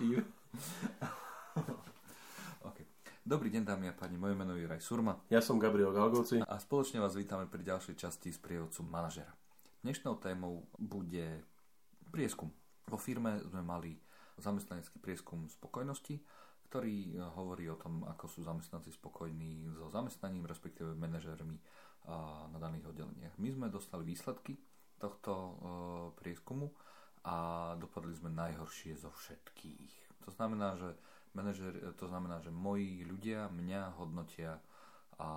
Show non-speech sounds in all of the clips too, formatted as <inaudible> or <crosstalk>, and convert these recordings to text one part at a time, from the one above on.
teším. <laughs> okay. Dobrý deň, dámy a páni, moje meno je Raj Surma. Ja som Gabriel Galgoci. A spoločne vás vítame pri ďalšej časti z prievodcu manažera. Dnešnou témou bude prieskum. Vo firme sme mali zamestnanecký prieskum spokojnosti, ktorý eh, hovorí o tom, ako sú zamestnanci spokojní so zamestnaním, respektíve manažermi na daných oddeleniach. My sme dostali výsledky tohto eh, prieskumu a dopadli sme najhoršie zo všetkých. To znamená, že manažer, to znamená, že moji ľudia mňa hodnotia a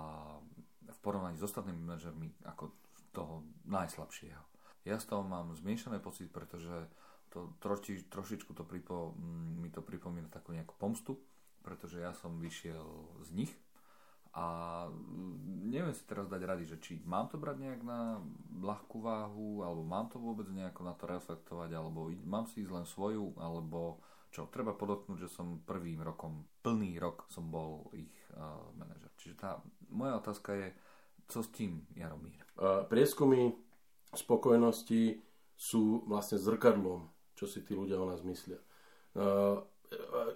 v porovnaní s ostatnými manažermi ako toho najslabšieho. Ja z toho mám zmiešané pocit, pretože to troši, trošičku to pripo, mi to pripomína takú nejakú pomstu, pretože ja som vyšiel z nich a neviem si teraz dať rady, že či mám to brať nejak na ľahkú váhu, alebo mám to vôbec nejako na to reflektovať, alebo mám si ísť len svoju, alebo čo. Treba podotknúť, že som prvým rokom, plný rok som bol ich uh, manažer. Čiže tá moja otázka je, co s tým, Jaromír? Uh, prieskumy spokojnosti sú vlastne zrkadlom, čo si tí ľudia o nás myslia. Uh,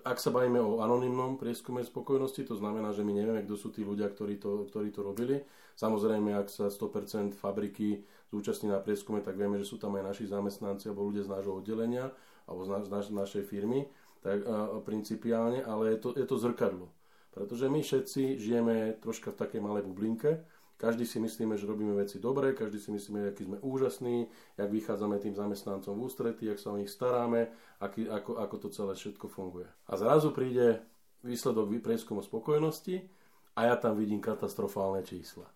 ak sa bavíme o anonymnom prieskume spokojnosti, to znamená, že my nevieme, kto sú tí ľudia, ktorí to, ktorí to robili. Samozrejme, ak sa 100% fabriky zúčastní na prieskume, tak vieme, že sú tam aj naši zamestnanci alebo ľudia z nášho oddelenia alebo z, naš, z našej firmy, tak a, principiálne, ale je to, je to zrkadlo. Pretože my všetci žijeme troška v takej malej bublinke, každý si myslíme, že robíme veci dobre, každý si myslíme, aký sme úžasní, jak vychádzame tým zamestnancom v ústrety, jak sa o nich staráme, aký, ako, ako to celé všetko funguje. A zrazu príde výsledok prieskumu spokojnosti a ja tam vidím katastrofálne čísla.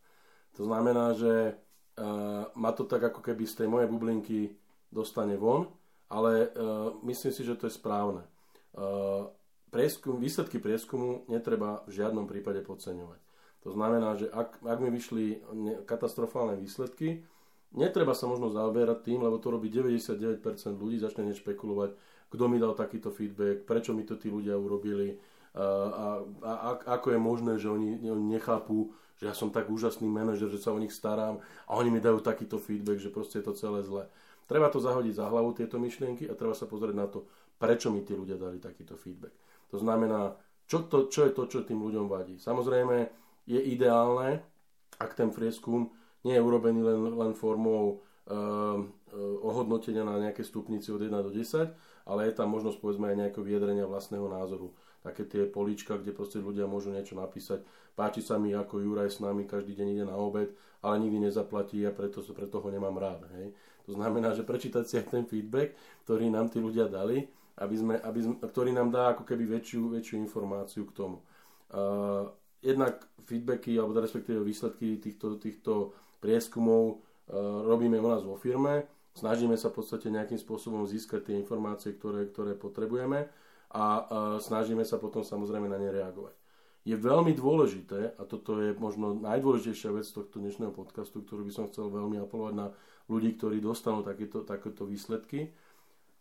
To znamená, že uh, ma to tak ako keby z tej mojej bublinky dostane von, ale uh, myslím si, že to je správne. Uh, prieskum, výsledky prieskumu netreba v žiadnom prípade podceňovať. To znamená, že ak, ak mi vyšli katastrofálne výsledky, netreba sa možno zaoberať tým, lebo to robí 99% ľudí, začne nešpekulovať, kto mi dal takýto feedback, prečo mi to tí ľudia urobili a, a, a, a ako je možné, že oni nechápu, že ja som tak úžasný manažer, že sa o nich starám a oni mi dajú takýto feedback, že proste je to celé zle. Treba to zahodiť za hlavu, tieto myšlienky a treba sa pozrieť na to, prečo mi tí ľudia dali takýto feedback. To znamená, čo, to, čo je to, čo tým ľuďom vadí. Samozrejme, je ideálne, ak ten prieskum nie je urobený len, len formou uh, ohodnotenia na nejaké stupnici od 1 do 10, ale je tam možnosť povedzme aj nejakého vyjadrenia vlastného názoru. Také tie políčka, kde proste ľudia môžu niečo napísať. Páči sa mi, ako Juraj s nami každý deň ide na obed, ale nikdy nezaplatí a preto, preto ho nemám rád. Hej. To znamená, že prečítať si aj ten feedback, ktorý nám tí ľudia dali, aby sme, aby sme, ktorý nám dá ako keby väčšiu, väčšiu informáciu k tomu. Uh, jednak feedbacky alebo respektíve výsledky týchto, týchto prieskumov e, robíme u nás vo firme. Snažíme sa v podstate nejakým spôsobom získať tie informácie, ktoré, ktoré potrebujeme a e, snažíme sa potom samozrejme na ne reagovať. Je veľmi dôležité, a toto je možno najdôležitejšia vec tohto dnešného podcastu, ktorú by som chcel veľmi apelovať na ľudí, ktorí dostanú takéto, takéto výsledky,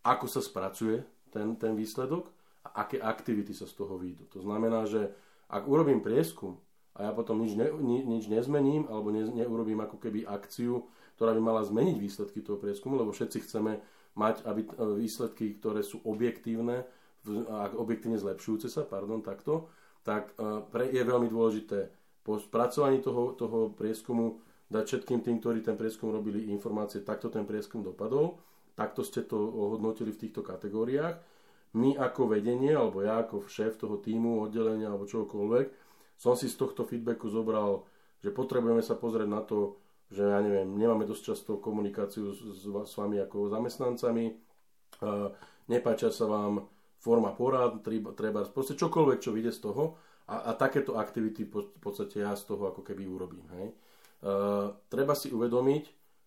ako sa spracuje ten, ten výsledok a aké aktivity sa z toho výjdu. To znamená, že ak urobím prieskum a ja potom nič, ne, ni, nič nezmením alebo ne, neurobím ako keby akciu, ktorá by mala zmeniť výsledky toho prieskumu, lebo všetci chceme mať aby, výsledky, ktoré sú objektívne objektívne zlepšujúce sa, pardon, takto, tak e, pre, je veľmi dôležité po spracovaní toho, toho prieskumu dať všetkým tým, ktorí ten prieskum robili informácie, takto ten prieskum dopadol, takto ste to ohodnotili v týchto kategóriách my ako vedenie, alebo ja ako šéf toho týmu, oddelenia alebo čokoľvek, som si z tohto feedbacku zobral, že potrebujeme sa pozrieť na to, že ja neviem, nemáme dosť často komunikáciu s, s, vami ako zamestnancami, uh, nepáčia sa vám forma porad, treba, proste čokoľvek, čo vyjde z toho a, a takéto aktivity v podstate ja z toho ako keby urobím. Hej. Uh, treba si uvedomiť,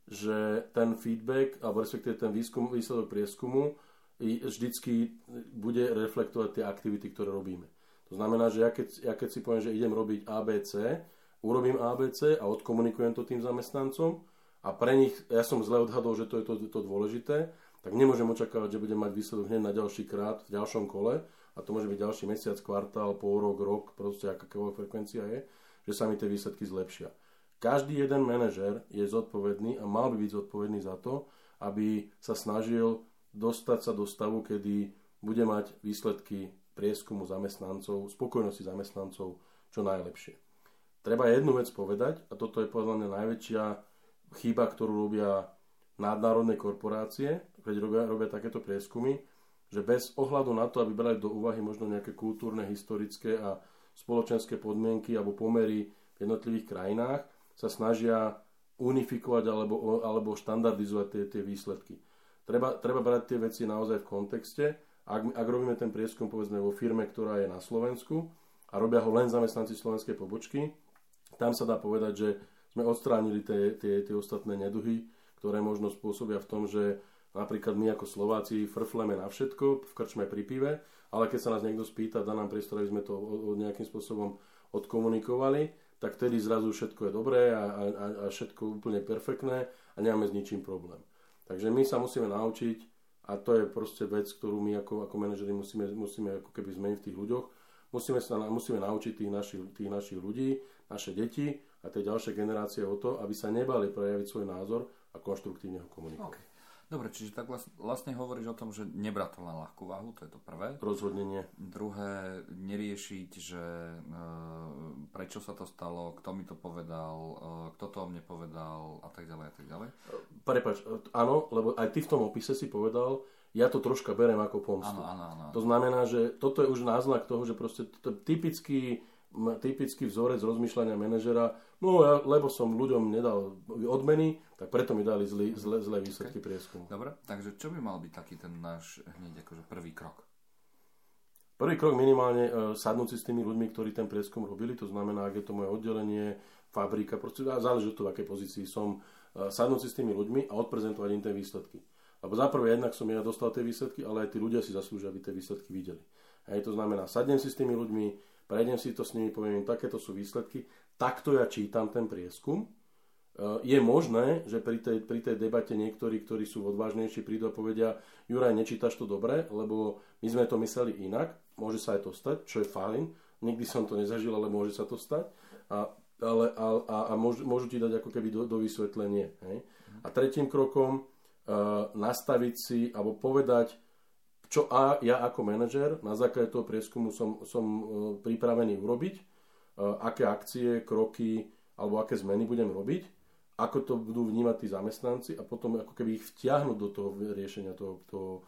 že ten feedback, alebo respektíve ten výskum, výsledok prieskumu vždycky bude reflektovať tie aktivity, ktoré robíme. To znamená, že ja keď, ja keď si poviem, že idem robiť ABC, urobím ABC a odkomunikujem to tým zamestnancom a pre nich, ja som zle odhadol, že to je to, to dôležité, tak nemôžem očakávať, že budem mať výsledok hneď na ďalší krát v ďalšom kole a to môže byť ďalší mesiac, kvartál, pol rok, rok, proste aká frekvencia je, že sa mi tie výsledky zlepšia. Každý jeden manažer je zodpovedný a mal by byť zodpovedný za to, aby sa snažil dostať sa do stavu, kedy bude mať výsledky prieskumu zamestnancov, spokojnosti zamestnancov čo najlepšie. Treba jednu vec povedať, a toto je podľa mňa najväčšia chyba, ktorú robia nadnárodné korporácie, keď robia, robia takéto prieskumy, že bez ohľadu na to, aby brali do úvahy možno nejaké kultúrne, historické a spoločenské podmienky alebo pomery v jednotlivých krajinách, sa snažia unifikovať alebo, alebo štandardizovať tie, tie výsledky. Treba, treba brať tie veci naozaj v kontexte. Ak, ak robíme ten prieskum povedzme vo firme, ktorá je na Slovensku a robia ho len zamestnanci slovenskej pobočky, tam sa dá povedať, že sme odstránili tie, tie, tie ostatné neduhy, ktoré možno spôsobia v tom, že napríklad my ako Slováci frfleme na všetko, v krčme pri pive, ale keď sa nás niekto spýta, dá nám priestor, aby sme to nejakým spôsobom odkomunikovali, tak vtedy zrazu všetko je dobré a, a, a všetko úplne perfektné a nemáme s ničím problém. Takže my sa musíme naučiť, a to je proste vec, ktorú my ako, ako manažeri musíme, musíme ako keby zmeniť v tých ľuďoch, musíme, sa, musíme naučiť tých našich, tých našich ľudí, naše deti a tie ďalšie generácie o to, aby sa nebali prejaviť svoj názor a konštruktívne ho komunikovať. Okay. Dobre, čiže tak vlastne hovoríš o tom, že nebrať to len ľahkú váhu, to je to prvé. Rozhodne nie. Druhé, neriešiť, že e, prečo sa to stalo, kto mi to povedal, e, kto to o mne povedal a tak ďalej a tak ďalej. Prepač, áno, lebo aj ty v tom opise si povedal, ja to troška berem ako pomstu. Áno, áno, áno. To znamená, že toto je už náznak toho, že proste to typický typický vzorec rozmýšľania manažera, no ja, lebo som ľuďom nedal odmeny, tak preto mi dali zlý, zlé, zlé výsledky okay. prieskumu. Dobre, takže čo by mal byť taký ten náš hneď akože prvý krok? Prvý krok minimálne uh, sadnúť si s tými ľuďmi, ktorí ten prieskum robili, to znamená, ak je to moje oddelenie, fabrika, proste záleží od toho, v akej pozícii som, uh, sadnúť si s tými ľuďmi a odprezentovať im tie výsledky. Lebo za prvé jednak som ja dostal tie výsledky, ale aj tí ľudia si zaslúžia, aby tie výsledky videli. Hej, to znamená, sadnem si s tými ľuďmi, prejdem si to s nimi, poviem im, takéto sú výsledky, takto ja čítam ten prieskum. E, je možné, že pri tej, pri tej debate niektorí, ktorí sú odvážnejší, prídu a povedia, Juraj, nečítaš to dobre, lebo my sme to mysleli inak, môže sa aj to stať, čo je fajn, nikdy som to nezažil, ale môže sa to stať. A, ale, a, a, a môžu, môžu ti dať ako keby do, do vysvetlenie. Hej? A tretím krokom uh, nastaviť si, alebo povedať, čo a ja ako manažer na základe toho prieskumu som, som e, pripravený urobiť, e, aké akcie, kroky alebo aké zmeny budem robiť, ako to budú vnímať tí zamestnanci a potom ako keby ich vtiahnuť do toho riešenia toho, toho,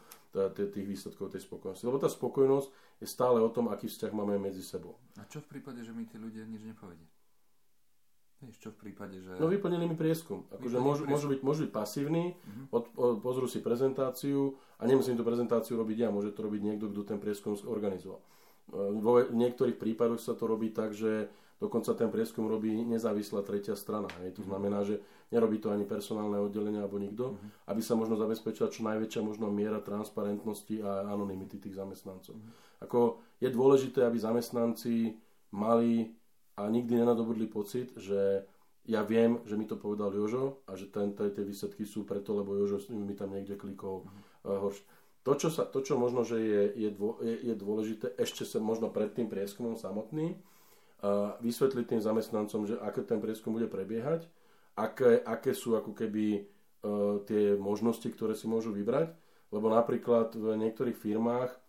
tých výsledkov tej spokojnosti. Lebo tá spokojnosť je stále o tom, aký vzťah máme medzi sebou. A čo v prípade, že mi tí ľudia nič nepovedia? Vieš, čo v prípade, že... No vyplnený mi prieskum. Akože môžu, môžu, byť, môžu byť pasívni, uh-huh. od, od, pozrú si prezentáciu a nemusím tú prezentáciu robiť ja, môže to robiť niekto, kto ten prieskum organizoval. E, vo niektorých prípadoch sa to robí tak, že dokonca ten prieskum robí nezávislá tretia strana. Hej. To uh-huh. znamená, že nerobí to ani personálne oddelenie alebo nikto, uh-huh. aby sa možno zabezpečila čo najväčšia možno miera transparentnosti a anonymity tých zamestnancov. Uh-huh. Ako je dôležité, aby zamestnanci mali a nikdy nenadobudli pocit, že ja viem, že mi to povedal Jožo a že ten, tie výsledky sú preto, lebo Jožo mi tam niekde klikol uh, horšie. To čo, sa, to, čo možno, že je, je, dô, je, je dôležité, ešte sa možno pred tým prieskumom samotným, uh, vysvetliť tým zamestnancom, že ako ten prieskum bude prebiehať, aké, aké sú ako keby uh, tie možnosti, ktoré si môžu vybrať, lebo napríklad v niektorých firmách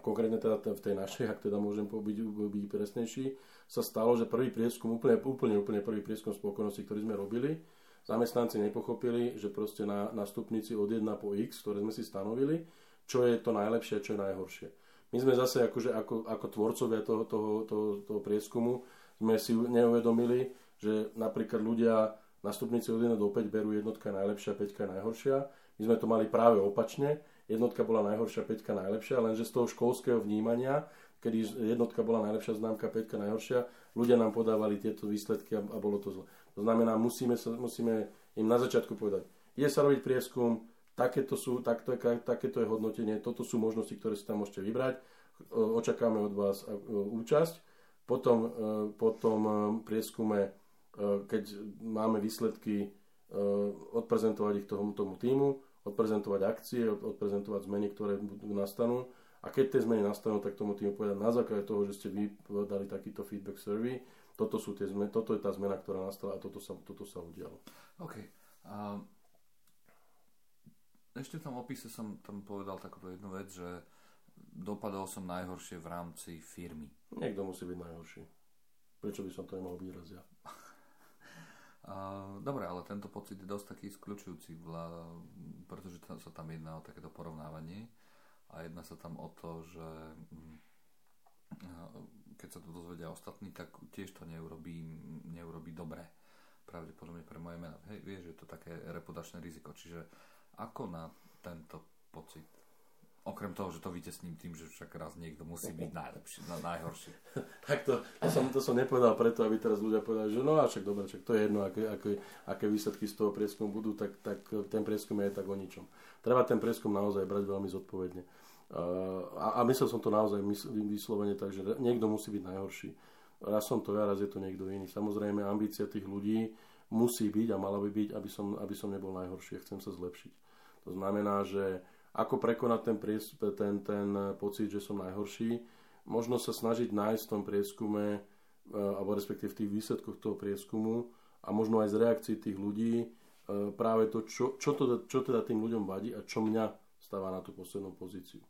konkrétne teda v tej našej, ak teda môžem byť, byť presnejší, sa stalo, že prvý prieskum, úplne, úplne, úplne prvý prieskum spokojnosti, ktorý sme robili, zamestnanci nepochopili, že proste na, na stupnici od 1 po x, ktoré sme si stanovili, čo je to najlepšie a čo je najhoršie. My sme zase akože ako, ako tvorcovia toho, toho, toho, toho prieskumu sme si neuvedomili, že napríklad ľudia na stupnici od 1 do 5 berú jednotka najlepšia, 5 najhoršia. My sme to mali práve opačne, jednotka bola najhoršia, peťka najlepšia, lenže z toho školského vnímania, kedy jednotka bola najlepšia známka, peťka najhoršia, ľudia nám podávali tieto výsledky a, a bolo to zle. To znamená, musíme, sa, musíme im na začiatku povedať, ide sa robiť prieskum, takéto, sú, tak, tak, takéto je hodnotenie, toto sú možnosti, ktoré si tam môžete vybrať, očakáme od vás účasť, potom, e, e, prieskume, e, keď máme výsledky, odprezentovať ich tomu, tomu týmu, odprezentovať akcie, odprezentovať zmeny, ktoré budú nastanú. A keď tie zmeny nastanú, tak tomu tým povedať na základe toho, že ste vy dali takýto feedback survey, toto, sú tie zmeny, toto je tá zmena, ktorá nastala a toto sa, toto sa udialo. OK. Uh, ešte v tom opise som tam povedal takúto jednu vec, že dopadol som najhoršie v rámci firmy. Niekto musí byť najhorší. Prečo by som to nemal byť raz ja? Dobre, ale tento pocit je dosť taký skľúčujúci, pretože tam, sa tam jedná o takéto porovnávanie a jedná sa tam o to, že uh, keď sa to dozvedia ostatní, tak tiež to neurobí, neurobí dobre. Pravdepodobne pre moje meno. Hej, vieš, že je to také reputačné riziko. Čiže ako na tento pocit Okrem toho, že to vytesním tým, že však raz niekto musí byť najlepší, na, najhorší. <laughs> tak to, to, som, to som nepovedal preto, aby teraz ľudia povedali, že no a však dobre, však to je jedno, aké, aké, aké výsledky z toho prieskumu budú, tak, tak ten prieskum je tak o ničom. Treba ten prieskum naozaj brať veľmi zodpovedne. A, a myslel som to naozaj vyslovene tak, že niekto musí byť najhorší. Raz som to ja, raz je to niekto iný. Samozrejme, ambícia tých ľudí musí byť a mala by byť, aby som, aby som nebol najhorší a chcem sa zlepšiť. To znamená, že ako prekonať ten, pries, ten, ten pocit, že som najhorší. Možno sa snažiť nájsť v tom prieskume, e, alebo respektíve v tých výsledkoch toho prieskumu a možno aj z reakcií tých ľudí e, práve to, čo, čo, to, čo teda tým ľuďom vadí a čo mňa stáva na tú poslednú pozíciu.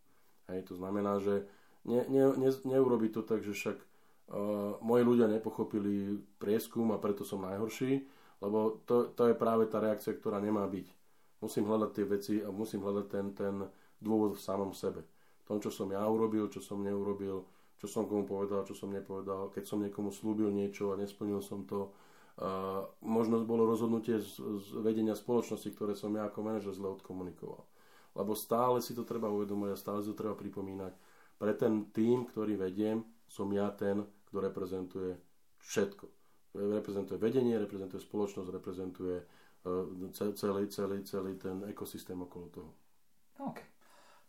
Hej, to znamená, že ne, ne, ne, neurobiť to tak, že však uh, moji ľudia nepochopili prieskum a preto som najhorší, lebo to, to je práve tá reakcia, ktorá nemá byť musím hľadať tie veci a musím hľadať ten, ten dôvod v samom sebe. Tom, čo som ja urobil, čo som neurobil, čo som komu povedal, čo som nepovedal, keď som niekomu slúbil niečo a nesplnil som to. Uh, možno bolo rozhodnutie z, z vedenia spoločnosti, ktoré som ja ako manažer zle odkomunikoval. Lebo stále si to treba uvedomovať a stále si to treba pripomínať. Pre ten tým, ktorý vediem, som ja ten, kto reprezentuje všetko. Reprezentuje vedenie, reprezentuje spoločnosť, reprezentuje celý, celý, celý ten ekosystém okolo toho. OK.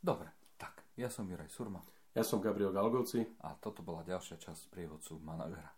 Dobre, tak ja som Juraj Surma. Ja som Gabriel Galgoci. A toto bola ďalšia časť prievodcu manažera.